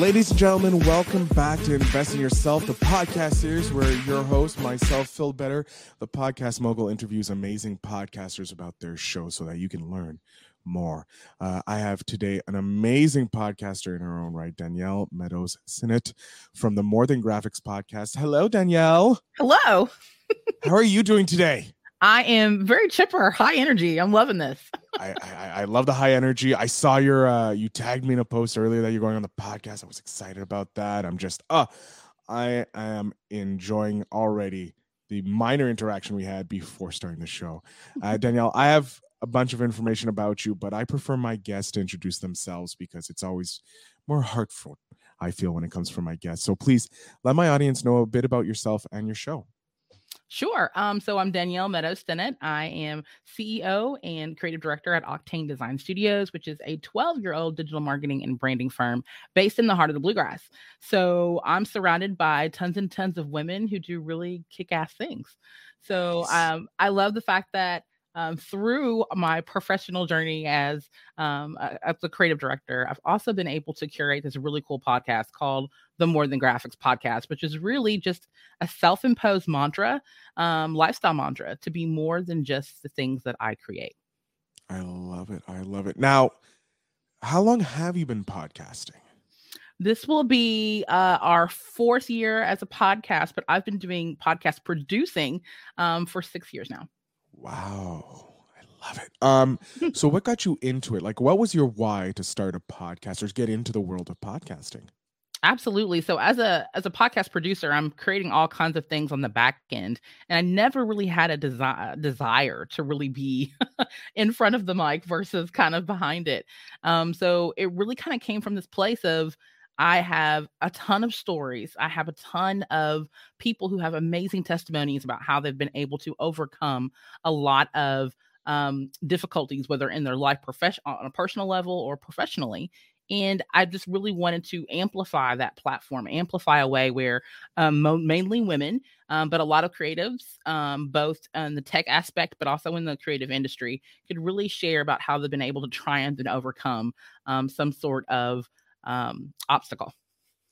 Ladies and gentlemen, welcome back to Invest in Yourself, the podcast series where your host, myself, Phil Better, the podcast mogul, interviews amazing podcasters about their show so that you can learn more. Uh, I have today an amazing podcaster in her own right, Danielle Meadows Stinnett from the More Than Graphics podcast. Hello, Danielle. Hello. How are you doing today? I am very chipper, high energy. I'm loving this. I, I, I love the high energy. I saw your uh you tagged me in a post earlier that you're going on the podcast. I was excited about that. I'm just uh I am enjoying already the minor interaction we had before starting the show. Uh, Danielle, I have a bunch of information about you, but I prefer my guests to introduce themselves because it's always more heartfelt, I feel, when it comes from my guests. So please let my audience know a bit about yourself and your show. Sure. Um, so I'm Danielle Meadows Stinnett. I am CEO and creative director at Octane Design Studios, which is a 12 year old digital marketing and branding firm based in the heart of the bluegrass. So I'm surrounded by tons and tons of women who do really kick ass things. So um, I love the fact that um, through my professional journey as um, a, as a creative director, I've also been able to curate this really cool podcast called the More Than Graphics Podcast, which is really just a self-imposed mantra, um, lifestyle mantra, to be more than just the things that I create. I love it. I love it. Now, how long have you been podcasting? This will be uh, our fourth year as a podcast, but I've been doing podcast producing um, for six years now. Wow. I love it. Um, so what got you into it? Like what was your why to start a podcast or get into the world of podcasting? Absolutely. So as a as a podcast producer, I'm creating all kinds of things on the back end, and I never really had a desi- desire to really be in front of the mic versus kind of behind it. Um, so it really kind of came from this place of I have a ton of stories. I have a ton of people who have amazing testimonies about how they've been able to overcome a lot of um, difficulties, whether in their life, profession on a personal level or professionally. And I just really wanted to amplify that platform, amplify a way where um, mo- mainly women, um, but a lot of creatives, um, both in the tech aspect, but also in the creative industry, could really share about how they've been able to triumph and overcome um, some sort of um, obstacle.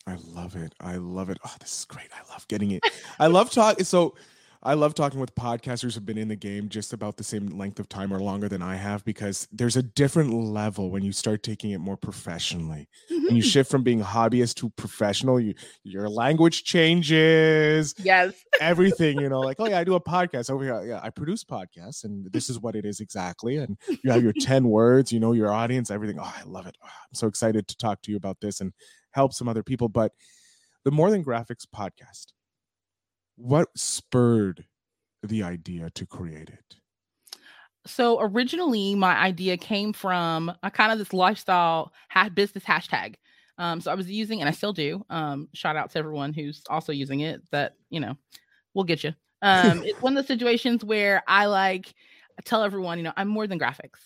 I love it. I love it. Oh, this is great. I love getting it. I love talking. So I love talking with podcasters who've been in the game just about the same length of time or longer than I have because there's a different level when you start taking it more professionally. Mm-hmm. When you shift from being hobbyist to professional, you your language changes. Yes. everything, you know, like, oh yeah, I do a podcast over here. Yeah, I produce podcasts and this is what it is exactly. And you have your 10 words, you know, your audience, everything. Oh, I love it. Oh, I'm so excited to talk to you about this and help some other people. But the More Than Graphics podcast what spurred the idea to create it? So originally, my idea came from a kind of this lifestyle business hashtag. Um, so I was using, and I still do. Um, shout out to everyone who's also using it. That you know, we'll get you. Um, it's one of the situations where I like tell everyone, you know, I'm more than graphics,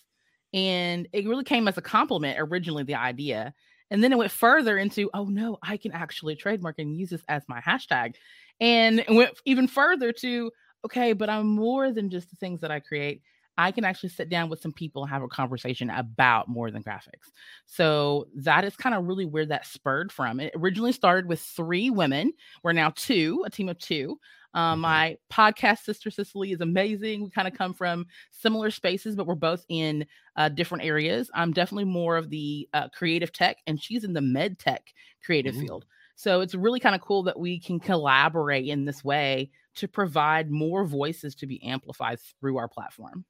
and it really came as a compliment originally. The idea, and then it went further into, oh no, I can actually trademark and use this as my hashtag and went even further to okay but i'm more than just the things that i create. I can actually sit down with some people and have a conversation about more than graphics. So that is kind of really where that spurred from. It originally started with three women. We're now two a team of two. Um, my podcast sister Cicely is amazing. We kind of come from similar spaces, but we're both in uh, different areas. I'm definitely more of the uh, creative tech, and she's in the med tech creative field. So it's really kind of cool that we can collaborate in this way to provide more voices to be amplified through our platform.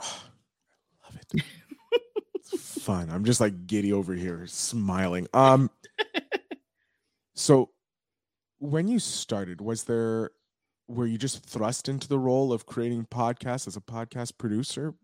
Oh, I love it. it's fun. I'm just like giddy over here smiling. Um so when you started, was there were you just thrust into the role of creating podcasts as a podcast producer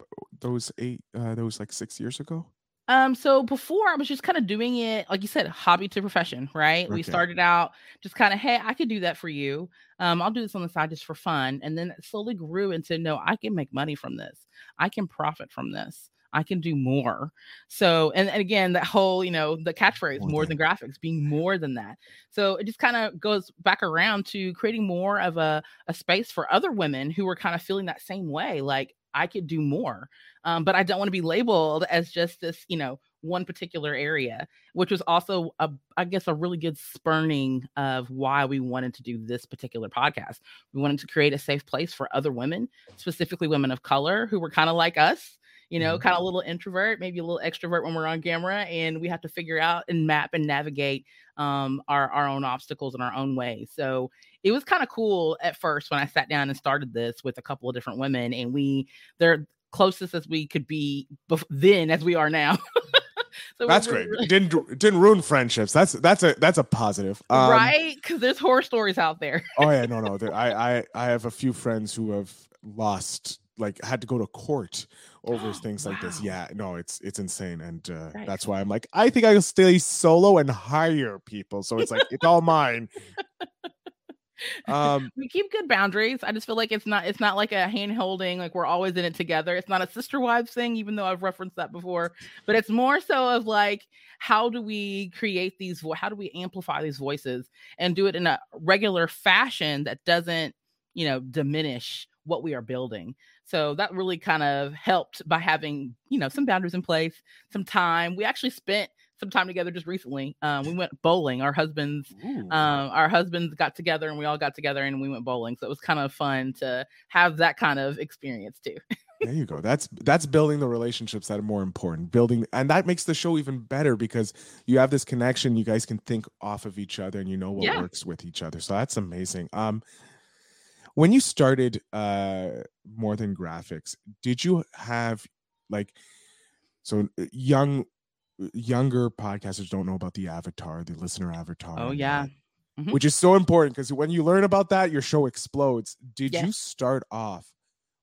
those eight uh, those like six years ago um, so before I was just kind of doing it, like you said, hobby to profession, right? Okay. We started out just kind of, hey, I could do that for you. Um, I'll do this on the side just for fun. And then it slowly grew into no, I can make money from this. I can profit from this. I can do more. So, and, and again, that whole, you know, the catchphrase, more, more than graphics, being more than that. So it just kind of goes back around to creating more of a, a space for other women who were kind of feeling that same way. Like, I could do more. Um, but I don't want to be labeled as just this, you know, one particular area, which was also a I guess a really good spurning of why we wanted to do this particular podcast. We wanted to create a safe place for other women, specifically women of color who were kind of like us you know, mm-hmm. kind of a little introvert, maybe a little extrovert when we're on camera, and we have to figure out and map and navigate um, our our own obstacles in our own way. So it was kind of cool at first when I sat down and started this with a couple of different women, and we they're closest as we could be bef- then as we are now. so that's great. Really- didn't didn't ruin friendships. That's that's a that's a positive, um, right? Because there's horror stories out there. oh yeah, no, no. There, I I I have a few friends who have lost like had to go to court over things wow. like this. Yeah, no, it's it's insane, and uh, right. that's why I'm like, I think I'll stay solo and hire people. So it's like it's all mine. Um, we keep good boundaries. I just feel like it's not it's not like a hand holding, like we're always in it together. It's not a sister wives thing, even though I've referenced that before. But it's more so of like, how do we create these? Vo- how do we amplify these voices and do it in a regular fashion that doesn't, you know, diminish what we are building. So that really kind of helped by having, you know, some boundaries in place, some time. We actually spent some time together just recently. Um, we went bowling. Our husbands, um, our husbands got together and we all got together and we went bowling. So it was kind of fun to have that kind of experience too. there you go. That's that's building the relationships that are more important. Building and that makes the show even better because you have this connection. You guys can think off of each other and you know what yeah. works with each other. So that's amazing. Um, when you started uh more than graphics did you have like so uh, young younger podcasters don't know about the avatar the listener avatar oh yeah. mm-hmm. which is so important because when you learn about that your show explodes. Did yes. you start off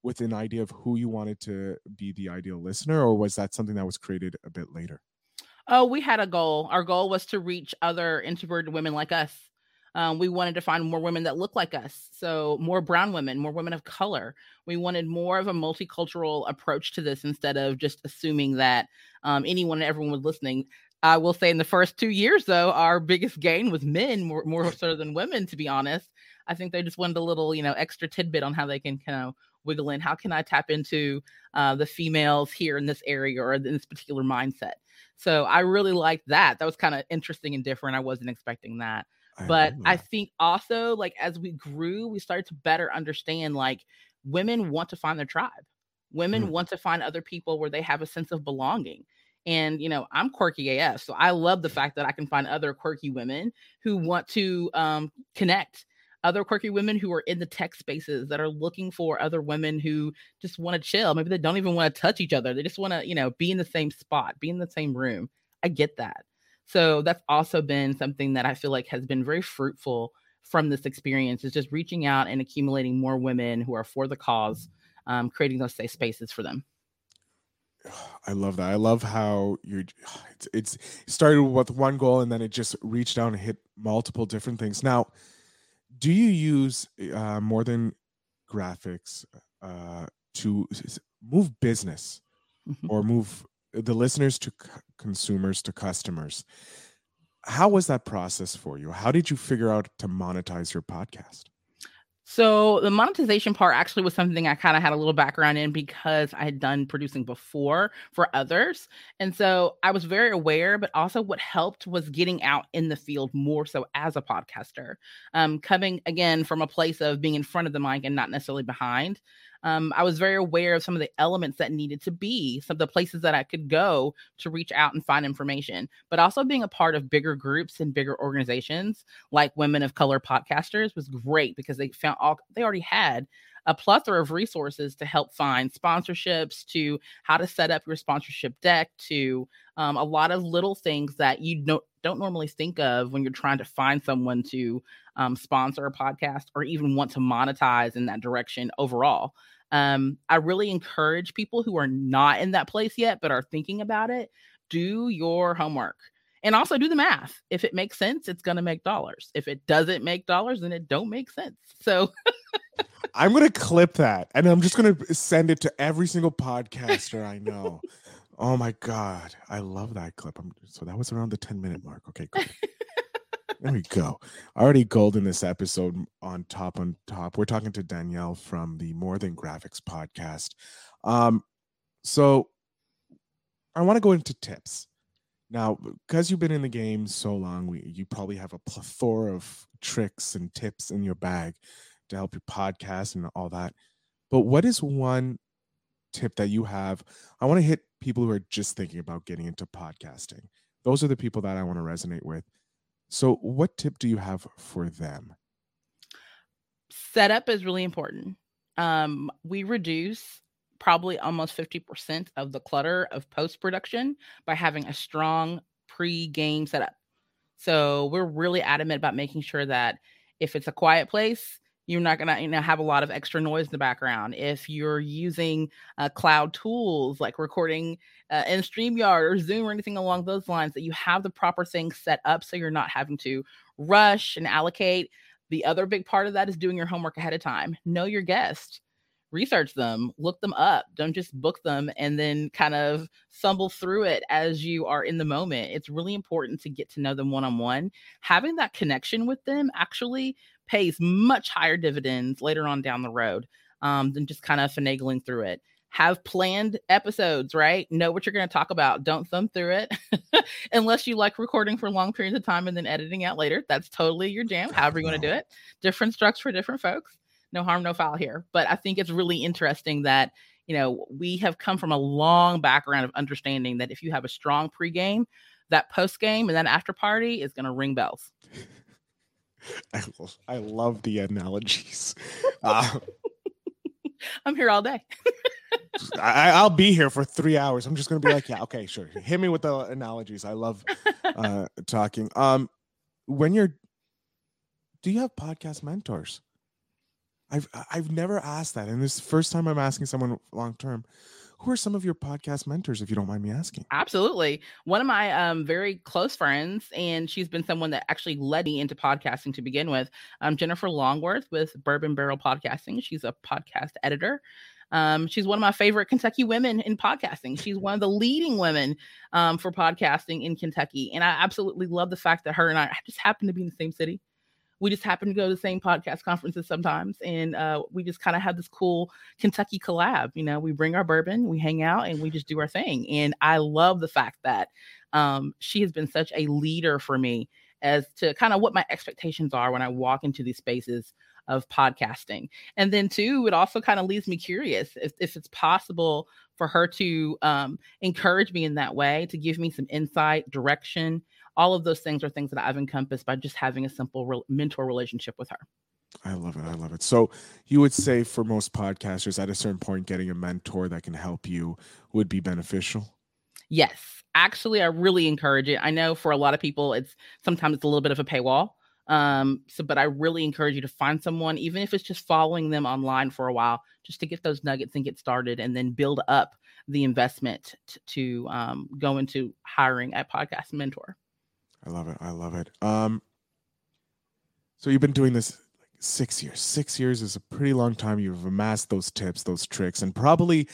with an idea of who you wanted to be the ideal listener or was that something that was created a bit later? Oh we had a goal. Our goal was to reach other introverted women like us um, we wanted to find more women that look like us. So, more brown women, more women of color. We wanted more of a multicultural approach to this instead of just assuming that um, anyone and everyone was listening. I will say in the first two years, though, our biggest gain was men more, more so than women, to be honest. I think they just wanted a little, you know, extra tidbit on how they can kind of wiggle in. How can I tap into uh, the females here in this area or in this particular mindset? So I really liked that. That was kind of interesting and different. I wasn't expecting that but I think also like as we grew, we started to better understand like women want to find their tribe. Women mm. want to find other people where they have a sense of belonging. And you know, I'm quirky AF, so I love the fact that I can find other quirky women who want to um, connect. Other quirky women who are in the tech spaces that are looking for other women who just want to chill. Maybe they don't even want to touch each other. They just want to, you know, be in the same spot, be in the same room. I get that. So that's also been something that I feel like has been very fruitful from this experience is just reaching out and accumulating more women who are for the cause, um, creating those safe spaces for them. I love that. I love how you're. It's, it's started with one goal and then it just reached down and hit multiple different things. Now, do you use uh, more than graphics uh, to move business mm-hmm. or move the listeners to c- consumers to customers. How was that process for you? How did you figure out to monetize your podcast? So the monetization part actually was something I kind of had a little background in because I had done producing before for others. And so I was very aware, but also what helped was getting out in the field more so as a podcaster. Um, coming again from a place of being in front of the mic and not necessarily behind um, I was very aware of some of the elements that needed to be, some of the places that I could go to reach out and find information, but also being a part of bigger groups and bigger organizations like Women of Color Podcasters was great because they found all they already had a plethora of resources to help find sponsorships, to how to set up your sponsorship deck, to um, a lot of little things that you don't don't normally think of when you're trying to find someone to um, sponsor a podcast or even want to monetize in that direction overall. Um, I really encourage people who are not in that place yet but are thinking about it, do your homework and also do the math. If it makes sense, it's going to make dollars. If it doesn't make dollars, then it don't make sense. So I'm going to clip that and I'm just going to send it to every single podcaster I know. Oh my god, I love that clip. I'm, so that was around the 10 minute mark. Okay, cool. there we go. Already gold in this episode on top on top. We're talking to Danielle from the More Than Graphics podcast. Um, so I want to go into tips. Now, because you've been in the game so long, we, you probably have a plethora of tricks and tips in your bag to help your podcast and all that. But what is one tip that you have? I want to hit people who are just thinking about getting into podcasting. Those are the people that I want to resonate with. So, what tip do you have for them? Setup is really important. Um, we reduce probably almost 50% of the clutter of post production by having a strong pre game setup. So, we're really adamant about making sure that if it's a quiet place, you're not gonna you know have a lot of extra noise in the background. If you're using uh, cloud tools like recording uh, in StreamYard or Zoom or anything along those lines, that you have the proper things set up so you're not having to rush and allocate. The other big part of that is doing your homework ahead of time. Know your guest research them, look them up. Don't just book them and then kind of stumble through it as you are in the moment. It's really important to get to know them one on one. Having that connection with them actually pays much higher dividends later on down the road um, than just kind of finagling through it. Have planned episodes, right? Know what you're going to talk about. Don't thumb through it unless you like recording for long periods of time and then editing out later. That's totally your jam, however you want to do it. Different structures for different folks no harm, no foul here. But I think it's really interesting that, you know, we have come from a long background of understanding that if you have a strong pregame, that post game and that after party is going to ring bells. I, I love the analogies. Uh, I'm here all day. I, I'll be here for three hours. I'm just gonna be like, yeah, okay, sure. Hit me with the analogies. I love uh, talking. Um, when you're, do you have podcast mentors? I've I've never asked that, and this is the first time I'm asking someone long term. Who are some of your podcast mentors, if you don't mind me asking? Absolutely. One of my um, very close friends, and she's been someone that actually led me into podcasting to begin with. Um, Jennifer Longworth with Bourbon Barrel Podcasting. She's a podcast editor. Um, she's one of my favorite Kentucky women in podcasting. She's one of the leading women um, for podcasting in Kentucky. And I absolutely love the fact that her and I just happen to be in the same city we just happen to go to the same podcast conferences sometimes and uh, we just kind of have this cool kentucky collab you know we bring our bourbon we hang out and we just do our thing and i love the fact that um, she has been such a leader for me as to kind of what my expectations are when i walk into these spaces of podcasting and then too, it also kind of leaves me curious if, if it's possible for her to um, encourage me in that way to give me some insight direction all of those things are things that I've encompassed by just having a simple re- mentor relationship with her. I love it. I love it. So you would say for most podcasters at a certain point, getting a mentor that can help you would be beneficial? Yes. Actually, I really encourage it. I know for a lot of people, it's sometimes it's a little bit of a paywall. Um, so but I really encourage you to find someone, even if it's just following them online for a while, just to get those nuggets and get started and then build up the investment t- to um, go into hiring a podcast mentor. I love it. I love it. Um, so you've been doing this like six years. Six years is a pretty long time. You've amassed those tips, those tricks, and probably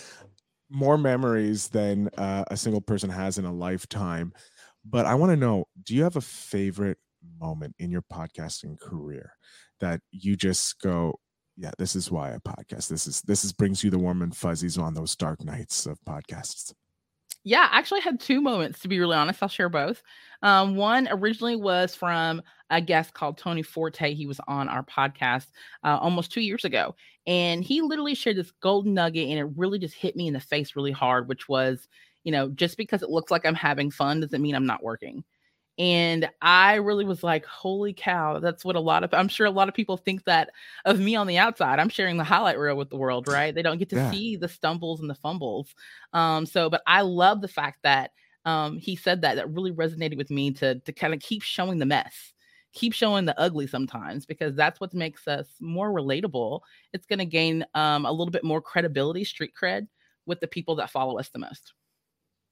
more memories than uh, a single person has in a lifetime. But I want to know: Do you have a favorite moment in your podcasting career that you just go, "Yeah, this is why I podcast. This is this is brings you the warm and fuzzies on those dark nights of podcasts." Yeah, I actually had two moments to be really honest. I'll share both. Um, one originally was from a guest called Tony Forte. He was on our podcast uh, almost two years ago, and he literally shared this golden nugget, and it really just hit me in the face really hard, which was, you know, just because it looks like I'm having fun doesn't mean I'm not working. And I really was like, holy cow, that's what a lot of, I'm sure a lot of people think that of me on the outside. I'm sharing the highlight reel with the world, right? They don't get to yeah. see the stumbles and the fumbles. Um, so, but I love the fact that um, he said that, that really resonated with me to, to kind of keep showing the mess, keep showing the ugly sometimes, because that's what makes us more relatable. It's going to gain um, a little bit more credibility, street cred with the people that follow us the most.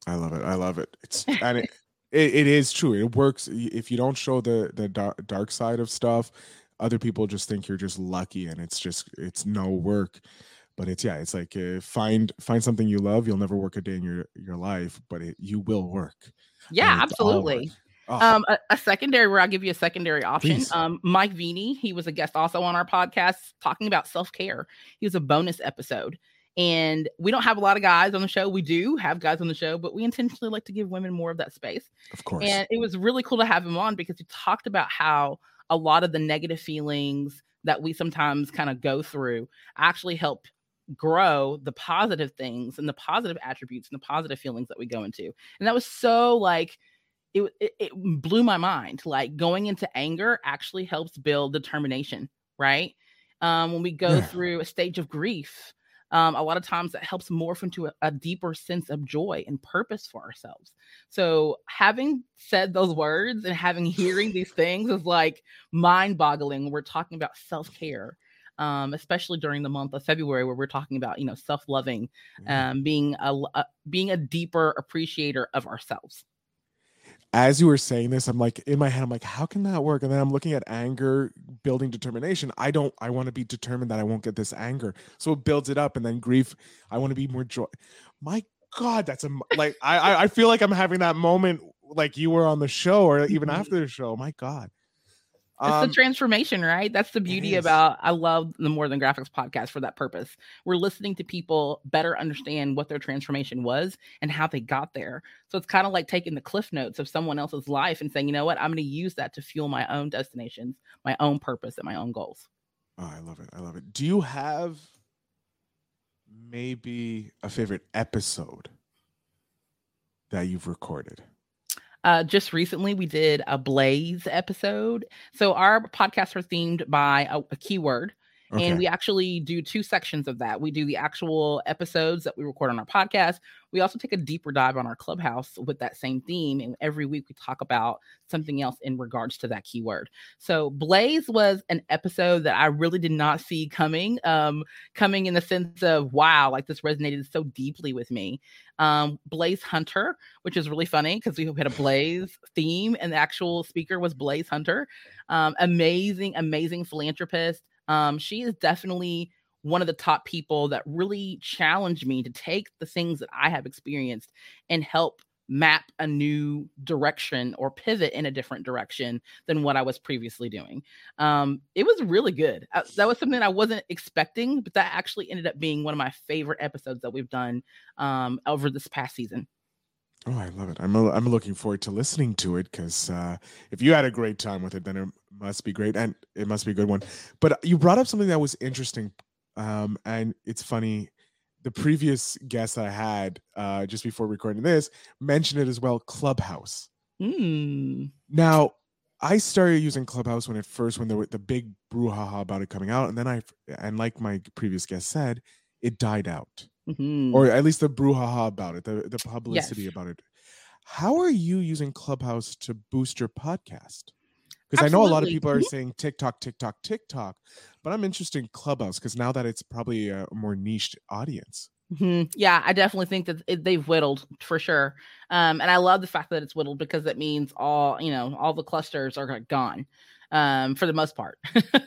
I love it. I love it. It's and it, it, it is true. It works if you don't show the the dark, side of stuff. Other people just think you're just lucky, and it's just it's no work. But it's yeah, it's like uh, find find something you love. You'll never work a day in your your life, but it, you will work. Yeah, absolutely. Oh. Um, a, a, secondary where I'll give you a secondary option. Please. Um, Mike Vini, he was a guest also on our podcast talking about self care. He was a bonus episode, And we don't have a lot of guys on the show. We do have guys on the show, but we intentionally like to give women more of that space. Of course. And it was really cool to have him on because he talked about how a lot of the negative feelings that we sometimes kind of go through actually help grow the positive things and the positive attributes and the positive feelings that we go into. And that was so like it, it, it blew my mind. Like going into anger actually helps build determination, right? Um, when we go Yeah. through a stage of grief, um, a lot of times that helps morph into a, a deeper sense of joy and purpose for ourselves. So having said those words and having hearing these things is like mind-boggling we're talking about self-care. Um, especially during the month of February, where we're talking about, you know, self-loving, um, being a, a being a deeper appreciator of ourselves. As you were saying this, I'm like in my head, I'm like, how can that work? And then I'm looking at anger building determination. I don't, I want to be determined that I won't get this anger. So it builds it up. And then grief, I want to be more joy. My God, that's a like I I- feel like I'm having that moment like you were on the show or even Mhm. after the show. My God. It's Um, the transformation, right? That's the beauty about I love the More Than Graphics podcast for that purpose. We're listening to people better understand what their transformation was and how they got there. So it's kind of like taking the cliff notes of someone else's life and saying, you know what, I'm going to use that to fuel my own destinations, my own purpose, and my own goals. oh, I love it. I love it. Do you have maybe a favorite episode that you've recorded? Uh, just recently, we did a Blaze episode. So our podcasts are themed by a, a keyword. Okay. And we actually do two sections of that. We do the actual episodes that we record on our podcast. We also take a deeper dive on our clubhouse with that same theme. And every week we talk about something else in regards to that keyword. So Blaze was an episode that I really did not see coming, um, coming in the sense of, wow, like this resonated so deeply with me. Um, Blaze Hunter, which is really funny because we had a Blaze theme and the actual speaker was Blaze Hunter. Um, amazing, amazing philanthropist. Um, she is definitely one of the top people that really challenged me to take the things that I have experienced and help map a new direction or pivot in a different direction than what I was previously doing. Um, it was really good. Uh, that was something I wasn't expecting, but that actually ended up being one of my favorite episodes that we've done um, over this past season. Oh, I love it. I'm i I'm looking forward to listening to it because uh, if you had a great time with it, then must be great and it must be a good one. But you brought up something that was interesting, um, and it's funny. The previous guest that I had uh, just before recording this mentioned it as well. Clubhouse. Mm. Now, I started using Clubhouse when it first when there was the big brouhaha about it coming out, and then I and like my previous guest said, it died out Mhm. or at least the brouhaha about it, the, the publicity Yes. about it. How are you using Clubhouse to boost your podcast? Because I know a lot of people are Mhm. saying TikTok, TikTok, TikTok, but I'm interested in Clubhouse because now that it's probably a more niched audience. Mhm. Yeah, I definitely think that it, they've whittled for sure. Um, and I love the fact that it's whittled because that means all you know, all the clusters are gone um, for the most part.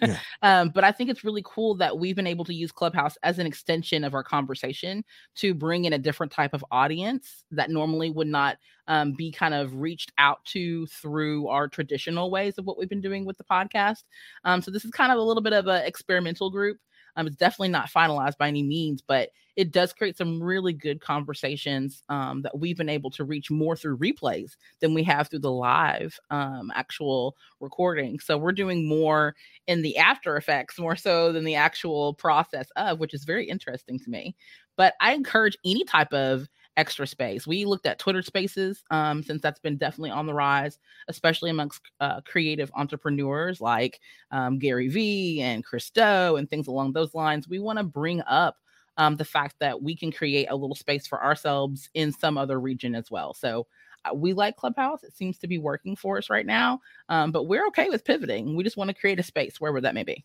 Yeah. um, but I think it's really cool that we've been able to use Clubhouse as an extension of our conversation to bring in a different type of audience that normally would not um, be kind of reached out to through our traditional ways of what we've been doing with the podcast. Um, so this is kind of a little bit of an experimental group. Um, it's definitely not finalized by any means, but it does create some really good conversations um, that we've been able to reach more through replays than we have through the live um, actual recording. So we're doing more in the after effects more so than the actual process of, which is very interesting to me. But I encourage any type of extra space. We looked at Twitter spaces um, since that's been definitely on the rise, especially amongst uh, creative entrepreneurs like um, Gary Vee and Chris Do and things along those lines. We want to bring up um, the fact that we can create a little space for ourselves in some other region as well. So uh, we like Clubhouse. It seems to be working for us right now, um, but we're okay with pivoting. We just want to create a space wherever that may be.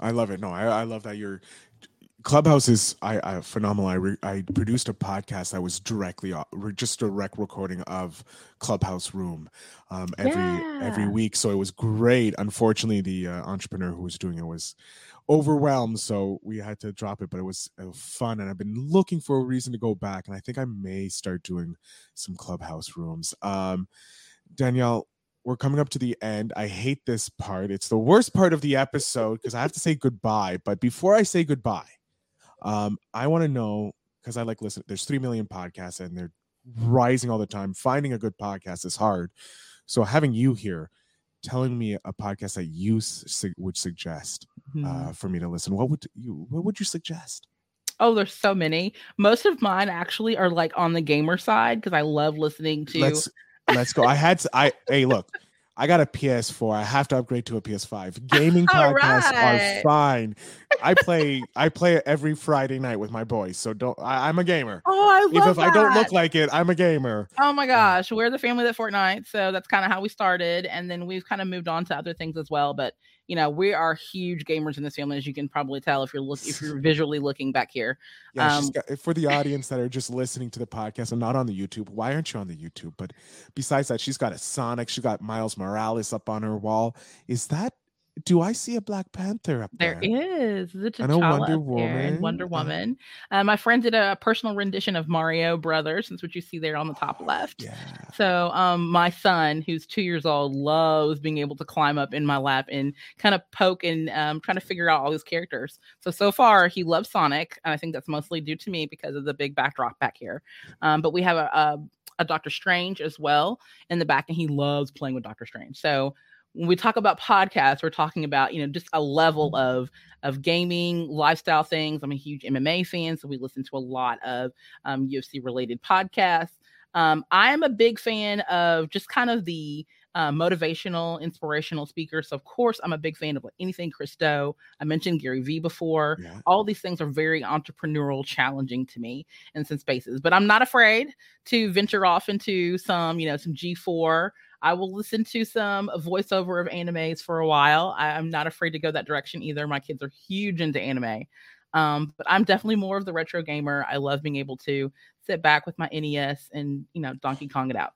I love it. No, I, I love that you're Clubhouse is I, I phenomenal. I re, I produced a podcast that was directly just direct recording of Clubhouse Room um, every every week. So it was great. Unfortunately, the uh, entrepreneur who was doing it was overwhelmed, so we had to drop it. But it was uh, fun, and I've been looking for a reason to go back. And I think I may start doing some Clubhouse rooms. Um, Danielle, we're coming up to the end. I hate this part. It's the worst part of the episode because I have to say goodbye. But before I say goodbye, Um, I want to know because I like listen. There's three million podcasts and they're rising all the time. Finding a good podcast is hard. So having you here, telling me a podcast that you su- would suggest Mhm. uh, for me to listen, what would you what would you suggest? Oh, there's so many. Most of mine actually are like on the gamer side because I love listening to. Let's let's go. I had to, I hey look. I got a PS4. I have to upgrade to a PS5. Gaming podcasts right. are fine. I play I play it every Friday night with my boys. So don't I, I'm a gamer. oh, I love Even if I don't look like it, I'm a gamer. Oh my gosh, we're the family that Fortnite, so that's kind of how we started, and then we've kind of moved on to other things as well. But you know, we are huge gamers in this family, as you can probably tell if you're look if you're visually looking back here. Yeah, Um, got, for the audience that are just listening to the podcast and not on the YouTube. Why aren't you on the YouTube? But besides that, she's got a Sonic. She got Miles Morales up on her wall. Is that? Do I see a Black Panther up There there? is the And a Wonder Woman. and Wonder Woman. Uh, Woman. Uh, my friend did a personal rendition of Mario Brothers. That's what you see there on the top left. Yeah. So, um, my son, who's two years old, loves being able to climb up in my lap and kind of poke and um, trying to figure out all these characters. So, so far, he loves Sonic, and I think that's mostly due to me because of the big backdrop back here. Um, but we have a, a a Doctor Strange as well in the back, and he loves playing with Doctor Strange. So. When we talk about podcasts, we're talking about you know just a level of of gaming, lifestyle things. I'm a huge MMA fan, so we listen to a lot of um, UFC related podcasts. Um, I am a big fan of just kind of the uh, motivational, inspirational speakers. So of course, I'm a big fan of like anything Chris Do. I mentioned Gary Vee before. Yeah. All these things are very entrepreneurial, challenging to me in some spaces, but I'm not afraid to venture off into some, you know, some G4. I will listen to some voiceover of animes for a while. I, I'm not afraid to go that direction either. My kids are huge into anime. Um, but I'm definitely more of the retro gamer. I love being able to sit back with my NES and you know Donkey Kong it out.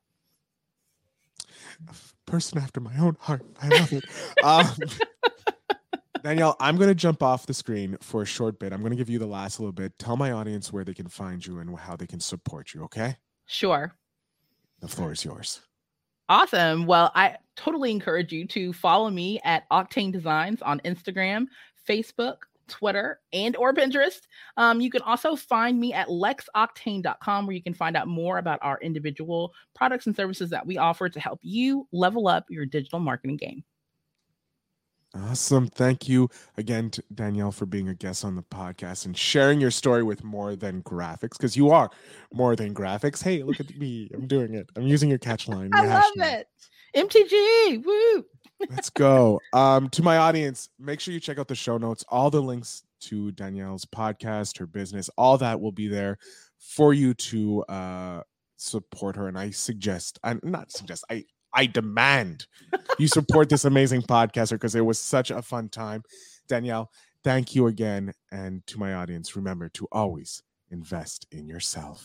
Person after my own heart. I love it. um, Danielle, I'm going to jump off the screen for a short bit. I'm going to give you the last little bit. Tell my audience where they can find you and how they can support you. Okay. Sure. The floor is yours. Awesome. Well, I totally encourage you to follow me at Octane Designs on Instagram, Facebook, Twitter, and or Pinterest. Um, you can also find me at lexoctane.com where you can find out more about our individual products and services that we offer to help you level up your digital marketing game. Awesome. Thank you again, to Danielle, for being a guest on the podcast and sharing your story with more than graphics because you are more than graphics. Hey, look at me. I'm doing it. I'm using your catch line. I love hashtag. it. MTG. Woo. Let's go. Um, to my audience, make sure you check out the show notes. All the links to Danielle's podcast, her business, all that will be there for you to uh support her. And I suggest, I'm not suggest, I I demand you support this amazing podcaster because it was such a fun time. Danielle, thank you again. And to my audience, remember to always invest in yourself.